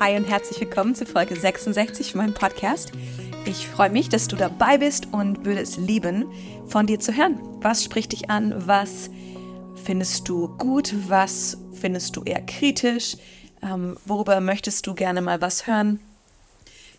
Hi und herzlich willkommen zu Folge 66 von meinem Podcast. Ich freue mich, dass du dabei bist und würde es lieben, von dir zu hören. Was spricht dich an? Was findest du gut? Was findest du eher kritisch? Ähm, worüber möchtest du gerne mal was hören?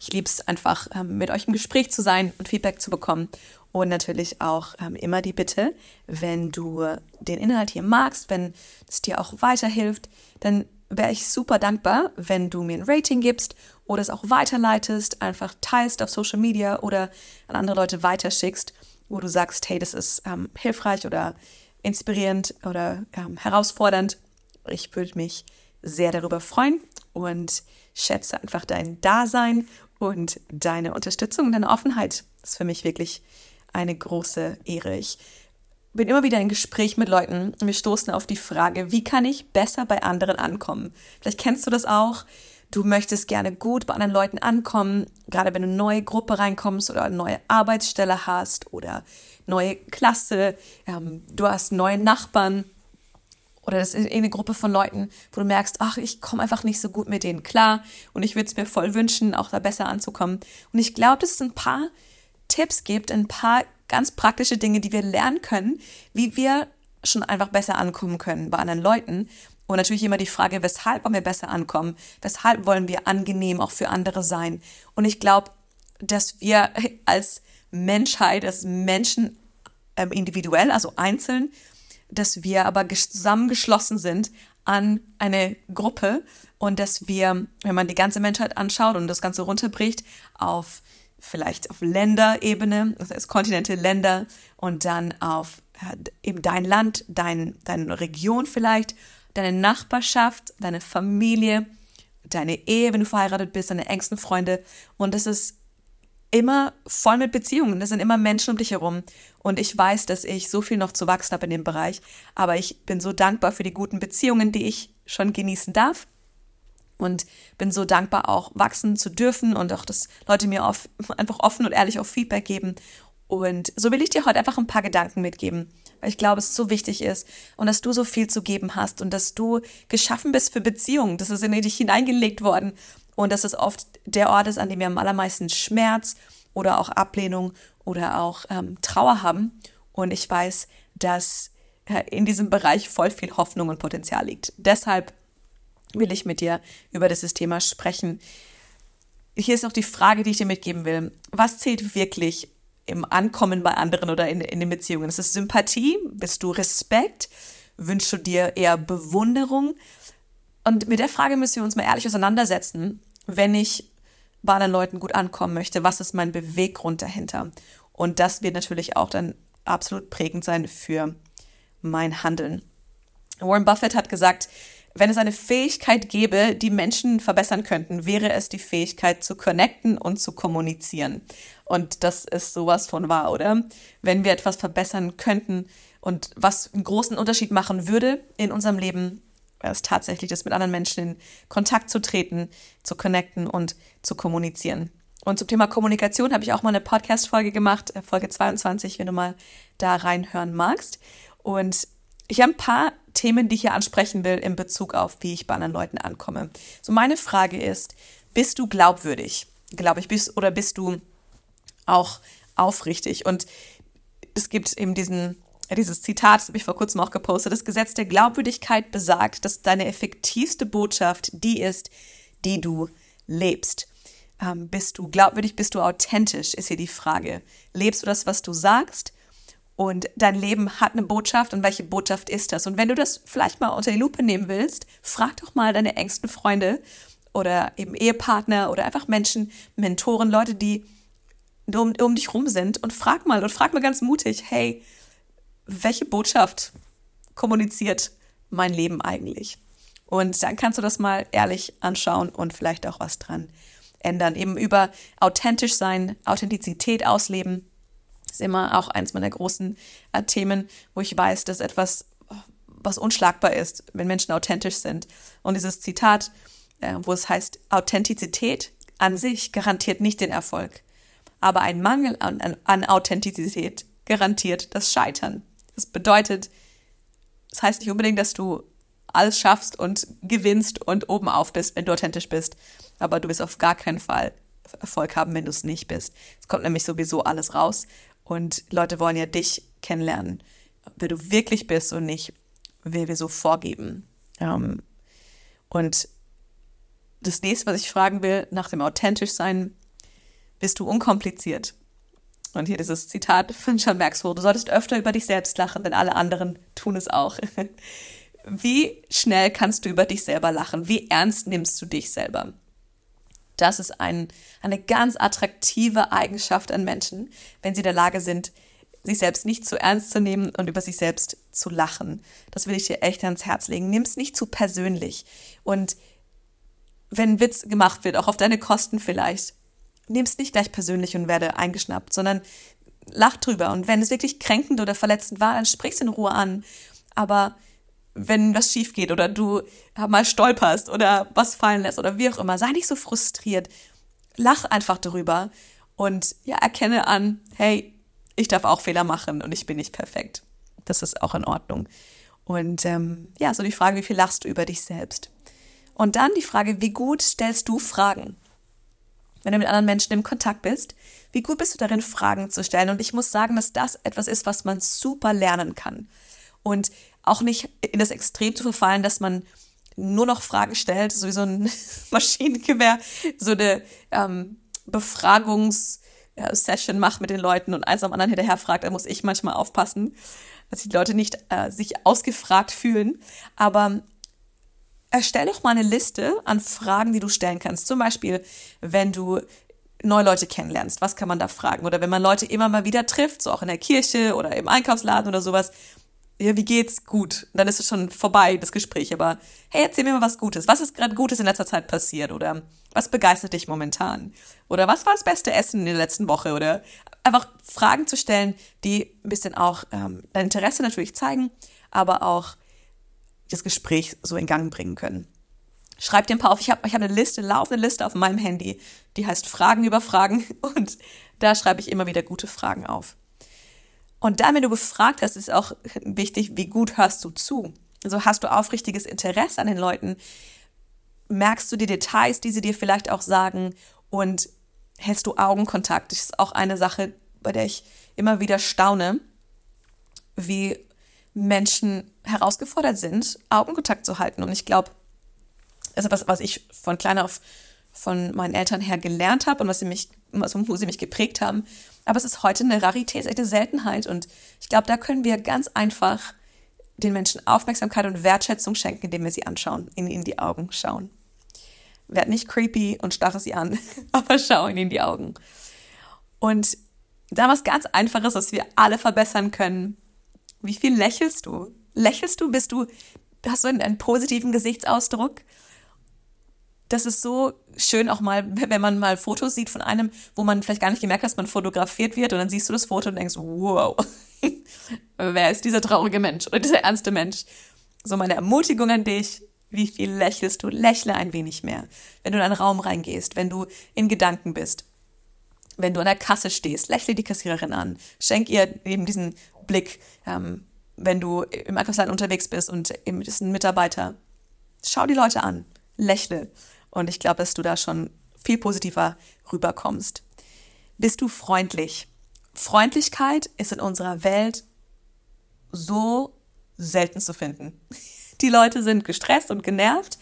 Ich liebe es einfach, ähm, mit euch im Gespräch zu sein und Feedback zu bekommen. Und natürlich auch ähm, immer die Bitte, wenn du den Inhalt hier magst, wenn es dir auch weiterhilft, dann wäre ich super dankbar, wenn du mir ein Rating gibst oder es auch weiterleitest, einfach teilst auf Social Media oder an andere Leute weiterschickst, wo du sagst, hey, das ist ähm, hilfreich oder inspirierend oder ähm, herausfordernd. Ich würde mich sehr darüber freuen und schätze einfach dein Dasein und deine Unterstützung, deine Offenheit. Das ist für mich wirklich eine große Ehre. Ich bin immer wieder in Gespräch mit Leuten und wir stoßen auf die Frage, wie kann ich besser bei anderen ankommen? Vielleicht kennst du das auch. Du möchtest gerne gut bei anderen Leuten ankommen, gerade wenn du eine neue Gruppe reinkommst oder eine neue Arbeitsstelle hast oder neue Klasse, ähm, du hast neue Nachbarn oder das ist eine Gruppe von Leuten, wo du merkst, ach, ich komme einfach nicht so gut mit denen klar und ich würde es mir voll wünschen, auch da besser anzukommen. Und ich glaube, dass es ein paar Tipps gibt, ein paar ganz praktische Dinge, die wir lernen können, wie wir schon einfach besser ankommen können bei anderen Leuten. Und natürlich immer die Frage, weshalb wollen wir besser ankommen? Weshalb wollen wir angenehm auch für andere sein? Und ich glaube, dass wir als Menschheit, als Menschen ähm, individuell, also einzeln, dass wir aber zusammengeschlossen sind an eine Gruppe und dass wir, wenn man die ganze Menschheit anschaut und das Ganze runterbricht auf vielleicht auf Länderebene, das heißt Kontinente, Länder und dann auf eben dein Land, dein, deine Region vielleicht, deine Nachbarschaft, deine Familie, deine Ehe, wenn du verheiratet bist, deine engsten Freunde. Und das ist immer voll mit Beziehungen. Das sind immer Menschen um dich herum. Und ich weiß, dass ich so viel noch zu wachsen habe in dem Bereich. Aber ich bin so dankbar für die guten Beziehungen, die ich schon genießen darf und bin so dankbar, auch wachsen zu dürfen und auch, dass Leute mir oft, einfach offen und ehrlich auch Feedback geben. Und so will ich dir heute einfach ein paar Gedanken mitgeben, weil ich glaube, es so wichtig ist und dass du so viel zu geben hast und dass du geschaffen bist für Beziehungen. Das ist in dich hineingelegt worden und dass es oft der Ort ist, an dem wir am allermeisten Schmerz oder auch Ablehnung oder auch ähm, Trauer haben. Und ich weiß, dass äh, in diesem Bereich voll viel Hoffnung und Potenzial liegt. Deshalb will ich mit dir über dieses Thema sprechen. Hier ist noch die Frage, die ich dir mitgeben will. Was zählt wirklich im Ankommen bei anderen oder in, in den Beziehungen? Ist es Sympathie? Bist du Respekt? Wünschst du dir eher Bewunderung? Und mit der Frage müssen wir uns mal ehrlich auseinandersetzen, wenn ich bei anderen Leuten gut ankommen möchte, was ist mein Beweggrund dahinter? Und das wird natürlich auch dann absolut prägend sein für mein Handeln. Warren Buffett hat gesagt, wenn es eine Fähigkeit gäbe, die Menschen verbessern könnten, wäre es die Fähigkeit zu connecten und zu kommunizieren. Und das ist sowas von wahr, oder? Wenn wir etwas verbessern könnten und was einen großen Unterschied machen würde in unserem Leben, wäre es tatsächlich das mit anderen Menschen in Kontakt zu treten, zu connecten und zu kommunizieren. Und zum Thema Kommunikation habe ich auch mal eine Podcast-Folge gemacht, äh, Folge 22, wenn du mal da reinhören magst. Und ich habe ein paar Themen, die ich hier ansprechen will in Bezug auf, wie ich bei anderen Leuten ankomme. So meine Frage ist, bist du glaubwürdig? Glaube ich, bist oder bist du auch aufrichtig? Und es gibt eben diesen dieses Zitat, das habe ich vor kurzem auch gepostet, das Gesetz der Glaubwürdigkeit besagt, dass deine effektivste Botschaft die ist, die du lebst. Ähm, bist du glaubwürdig, bist du authentisch, ist hier die Frage. Lebst du das, was du sagst? Und dein Leben hat eine Botschaft und welche Botschaft ist das? Und wenn du das vielleicht mal unter die Lupe nehmen willst, frag doch mal deine engsten Freunde oder eben Ehepartner oder einfach Menschen, Mentoren, Leute, die um, um dich rum sind und frag mal und frag mal ganz mutig, hey, welche Botschaft kommuniziert mein Leben eigentlich? Und dann kannst du das mal ehrlich anschauen und vielleicht auch was dran ändern. Eben über authentisch sein, Authentizität ausleben ist immer auch eins meiner großen äh, Themen, wo ich weiß, dass etwas, was unschlagbar ist, wenn Menschen authentisch sind. Und dieses Zitat, äh, wo es heißt, Authentizität an sich garantiert nicht den Erfolg, aber ein Mangel an, an, an Authentizität garantiert das Scheitern. Das bedeutet, das heißt nicht unbedingt, dass du alles schaffst und gewinnst und oben auf bist, wenn du authentisch bist. aber du wirst auf gar keinen Fall Erfolg haben, wenn du es nicht bist. Es kommt nämlich sowieso alles raus und Leute wollen ja dich kennenlernen, wer du wirklich bist und nicht, wer wir so vorgeben. Ähm, und das nächste, was ich fragen will, nach dem authentisch sein, bist du unkompliziert? Und hier dieses Zitat von John Maxwell, du solltest öfter über dich selbst lachen, denn alle anderen tun es auch. Wie schnell kannst du über dich selber lachen? Wie ernst nimmst du dich selber? Das ist ein, eine ganz attraktive Eigenschaft an Menschen, wenn sie in der Lage sind, sich selbst nicht zu ernst zu nehmen und über sich selbst zu lachen. Das will ich dir echt ans Herz legen. Nimm es nicht zu persönlich. Und wenn ein Witz gemacht wird, auch auf deine Kosten vielleicht, nimm es nicht gleich persönlich und werde eingeschnappt, sondern lach drüber. Und wenn es wirklich kränkend oder verletzend war, dann sprich es in Ruhe an. Aber wenn was schief geht oder du mal stolperst oder was fallen lässt oder wie auch immer, sei nicht so frustriert. Lach einfach darüber und ja, erkenne an, hey, ich darf auch Fehler machen und ich bin nicht perfekt. Das ist auch in Ordnung. Und ähm, ja, so die Frage, wie viel lachst du über dich selbst? Und dann die Frage, wie gut stellst du Fragen? Wenn du mit anderen Menschen im Kontakt bist, wie gut bist du darin, Fragen zu stellen? Und ich muss sagen, dass das etwas ist, was man super lernen kann. Und auch nicht in das Extrem zu verfallen, dass man nur noch Fragen stellt, so wie so ein Maschinengewehr, so eine ähm, Befragungssession macht mit den Leuten und eins am anderen hinterher fragt, da muss ich manchmal aufpassen, dass die Leute nicht äh, sich ausgefragt fühlen. Aber erstell doch mal eine Liste an Fragen, die du stellen kannst. Zum Beispiel, wenn du neue Leute kennenlernst, was kann man da fragen? Oder wenn man Leute immer mal wieder trifft, so auch in der Kirche oder im Einkaufsladen oder sowas, ja, wie geht's? Gut. Und dann ist es schon vorbei, das Gespräch. Aber hey, erzähl mir mal was Gutes. Was ist gerade Gutes in letzter Zeit passiert? Oder was begeistert dich momentan? Oder was war das beste Essen in der letzten Woche? Oder einfach Fragen zu stellen, die ein bisschen auch ähm, dein Interesse natürlich zeigen, aber auch das Gespräch so in Gang bringen können. Schreib dir ein paar auf. Ich habe ich hab eine Liste, laufende Liste auf meinem Handy, die heißt Fragen über Fragen. Und da schreibe ich immer wieder gute Fragen auf. Und dann, wenn du befragt hast, ist auch wichtig, wie gut hörst du zu. Also hast du aufrichtiges Interesse an den Leuten, merkst du die Details, die sie dir vielleicht auch sagen und hältst du Augenkontakt. Das ist auch eine Sache, bei der ich immer wieder staune, wie Menschen herausgefordert sind, Augenkontakt zu halten. Und ich glaube, das ist etwas, was ich von klein auf von meinen Eltern her gelernt habe und was sie mich, wo sie mich geprägt haben. Aber es ist heute eine Rarität, eine Seltenheit. Und ich glaube, da können wir ganz einfach den Menschen Aufmerksamkeit und Wertschätzung schenken, indem wir sie anschauen, ihnen in die Augen schauen. Werd nicht creepy und starre sie an, aber schau ihnen in die Augen. Und da was ganz Einfaches, was wir alle verbessern können. Wie viel lächelst du? Lächelst du? Bist du, hast du einen, einen positiven Gesichtsausdruck? Das ist so schön auch mal, wenn man mal Fotos sieht von einem, wo man vielleicht gar nicht gemerkt hat, dass man fotografiert wird und dann siehst du das Foto und denkst, wow, wer ist dieser traurige Mensch oder dieser ernste Mensch? So meine Ermutigung an dich, wie viel lächelst du? Lächle ein wenig mehr. Wenn du in einen Raum reingehst, wenn du in Gedanken bist, wenn du an der Kasse stehst, lächle die Kassiererin an, schenk ihr eben diesen Blick, ähm, wenn du im Einkaufsladen unterwegs bist und eben ist ein Mitarbeiter, schau die Leute an, lächle. Und ich glaube, dass du da schon viel positiver rüberkommst. Bist du freundlich? Freundlichkeit ist in unserer Welt so selten zu finden. Die Leute sind gestresst und genervt.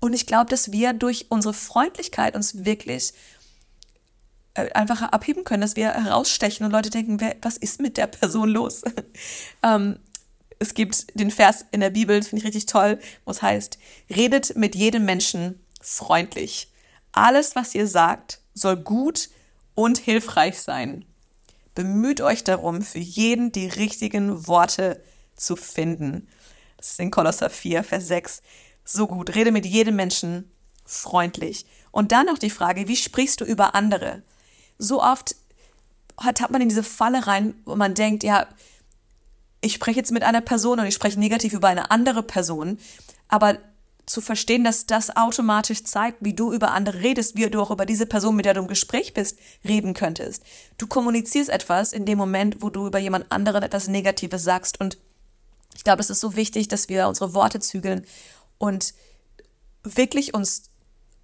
Und ich glaube, dass wir durch unsere Freundlichkeit uns wirklich äh, einfach abheben können, dass wir herausstechen und Leute denken, wer, was ist mit der Person los? ähm, es gibt den Vers in der Bibel, finde ich richtig toll, wo es heißt, redet mit jedem Menschen freundlich. Alles, was ihr sagt, soll gut und hilfreich sein. Bemüht euch darum, für jeden die richtigen Worte zu finden. Das ist in Kolosser 4, Vers 6. So gut. Rede mit jedem Menschen freundlich. Und dann noch die Frage, wie sprichst du über andere? So oft hat man in diese Falle rein, wo man denkt, ja, ich spreche jetzt mit einer Person und ich spreche negativ über eine andere Person, aber zu verstehen, dass das automatisch zeigt, wie du über andere redest, wie du auch über diese Person, mit der du im Gespräch bist, reden könntest. Du kommunizierst etwas in dem Moment, wo du über jemand anderen etwas Negatives sagst. Und ich glaube, es ist so wichtig, dass wir unsere Worte zügeln und wirklich uns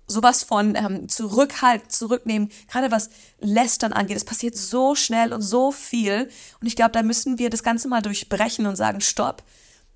sowas von ähm, Zurückhalten, zurücknehmen, gerade was Lästern angeht. Es passiert so schnell und so viel. Und ich glaube, da müssen wir das Ganze mal durchbrechen und sagen, stopp.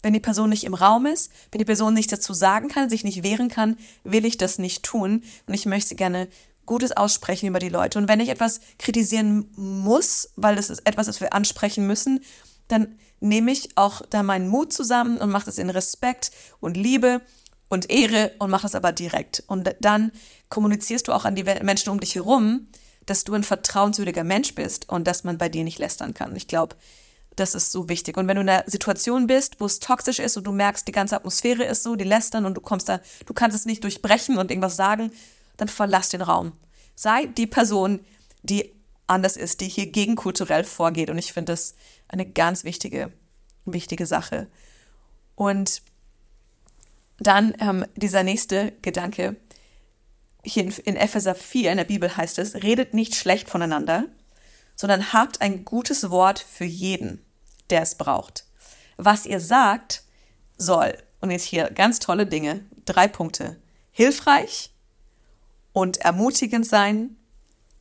Wenn die Person nicht im Raum ist, wenn die Person nichts dazu sagen kann, sich nicht wehren kann, will ich das nicht tun. Und ich möchte gerne Gutes aussprechen über die Leute. Und wenn ich etwas kritisieren muss, weil das ist etwas, das wir ansprechen müssen, dann nehme ich auch da meinen Mut zusammen und mache das in Respekt und Liebe und Ehre und mach das aber direkt. Und dann kommunizierst du auch an die Menschen um dich herum, dass du ein vertrauenswürdiger Mensch bist und dass man bei dir nicht lästern kann. Ich glaube, das ist so wichtig. Und wenn du in einer Situation bist, wo es toxisch ist und du merkst, die ganze Atmosphäre ist so, die lästern und du kommst da, du kannst es nicht durchbrechen und irgendwas sagen, dann verlass den Raum. Sei die Person, die anders ist, die hier gegenkulturell vorgeht. Und ich finde das eine ganz wichtige, wichtige Sache. Und dann ähm, dieser nächste Gedanke. Hier in, in Epheser 4 in der Bibel heißt es, redet nicht schlecht voneinander, sondern habt ein gutes Wort für jeden, der es braucht. Was ihr sagt, soll, und jetzt hier ganz tolle Dinge, drei Punkte, hilfreich und ermutigend sein,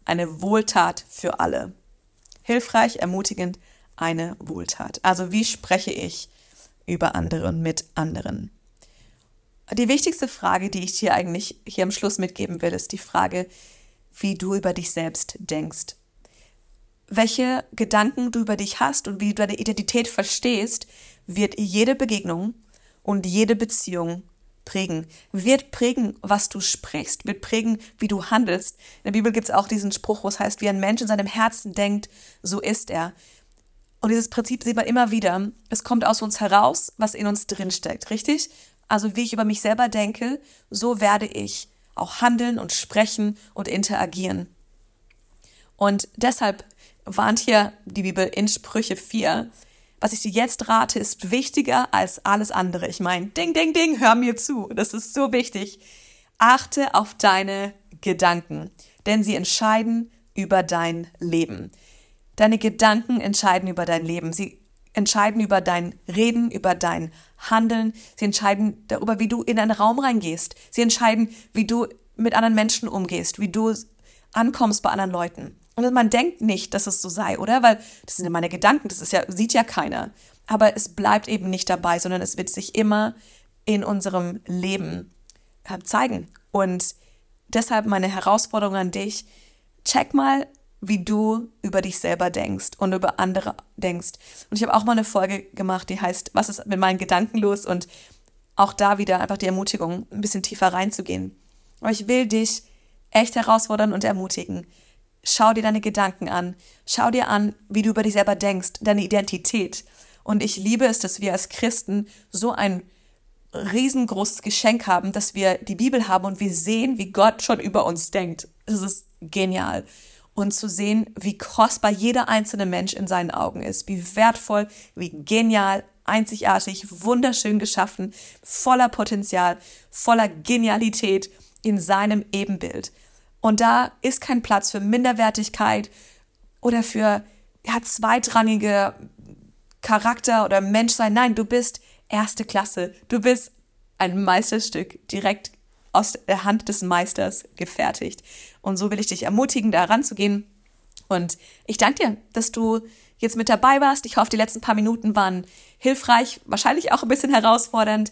eine Wohltat für alle. Hilfreich, ermutigend, eine Wohltat. Also wie spreche ich über andere und mit anderen? Die wichtigste Frage, die ich dir eigentlich hier am Schluss mitgeben will, ist die Frage, wie du über dich selbst denkst. Welche Gedanken du über dich hast und wie du deine Identität verstehst, wird jede Begegnung und jede Beziehung prägen, wird prägen, was du sprichst, wird prägen, wie du handelst. In der Bibel gibt es auch diesen Spruch, wo es heißt, wie ein Mensch in seinem Herzen denkt, so ist er. Und dieses Prinzip sieht man immer wieder. Es kommt aus uns heraus, was in uns drinsteckt, richtig? Also wie ich über mich selber denke, so werde ich auch handeln und sprechen und interagieren. Und deshalb warnt hier die Bibel in Sprüche 4, was ich dir jetzt rate, ist wichtiger als alles andere. Ich meine, ding, ding, ding, hör mir zu. Das ist so wichtig. Achte auf deine Gedanken, denn sie entscheiden über dein Leben. Deine Gedanken entscheiden über dein Leben. Sie entscheiden über dein Reden, über dein Handeln. Sie entscheiden darüber, wie du in einen Raum reingehst. Sie entscheiden, wie du mit anderen Menschen umgehst, wie du ankommst bei anderen Leuten. Und man denkt nicht, dass es so sei, oder? Weil das sind ja meine Gedanken, das ist ja, sieht ja keiner. Aber es bleibt eben nicht dabei, sondern es wird sich immer in unserem Leben äh, zeigen. Und deshalb meine Herausforderung an dich, check mal, wie du über dich selber denkst und über andere denkst. Und ich habe auch mal eine Folge gemacht, die heißt, was ist mit meinen Gedanken los? Und auch da wieder einfach die Ermutigung, ein bisschen tiefer reinzugehen. Aber ich will dich echt herausfordern und ermutigen. Schau dir deine Gedanken an. Schau dir an, wie du über dich selber denkst, deine Identität. Und ich liebe es, dass wir als Christen so ein riesengroßes Geschenk haben, dass wir die Bibel haben und wir sehen, wie Gott schon über uns denkt. Das ist genial und zu sehen, wie kostbar jeder einzelne Mensch in seinen Augen ist, wie wertvoll, wie genial, einzigartig, wunderschön geschaffen, voller Potenzial, voller Genialität in seinem Ebenbild. Und da ist kein Platz für Minderwertigkeit oder für ja, zweitrangige Charakter oder Menschsein. Nein, du bist erste Klasse. Du bist ein Meisterstück direkt aus der Hand des Meisters gefertigt. Und so will ich dich ermutigen, da ranzugehen. Und ich danke dir, dass du jetzt mit dabei warst. Ich hoffe, die letzten paar Minuten waren hilfreich, wahrscheinlich auch ein bisschen herausfordernd.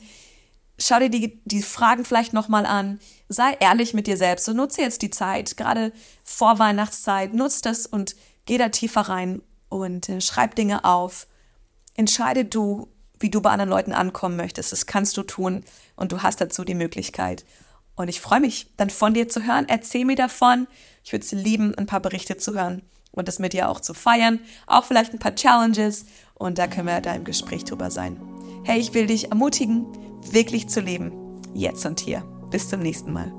Schau dir die, die Fragen vielleicht nochmal an. Sei ehrlich mit dir selbst und nutze jetzt die Zeit, gerade vor Weihnachtszeit. Nutze das und geh da tiefer rein und äh, schreib Dinge auf. Entscheide du, wie du bei anderen Leuten ankommen möchtest. Das kannst du tun und du hast dazu die Möglichkeit. Und ich freue mich, dann von dir zu hören. Erzähl mir davon. Ich würde es lieben, ein paar Berichte zu hören und das mit dir auch zu feiern. Auch vielleicht ein paar Challenges. Und da können wir da im Gespräch drüber sein. Hey, ich will dich ermutigen, wirklich zu leben. Jetzt und hier. Bis zum nächsten Mal.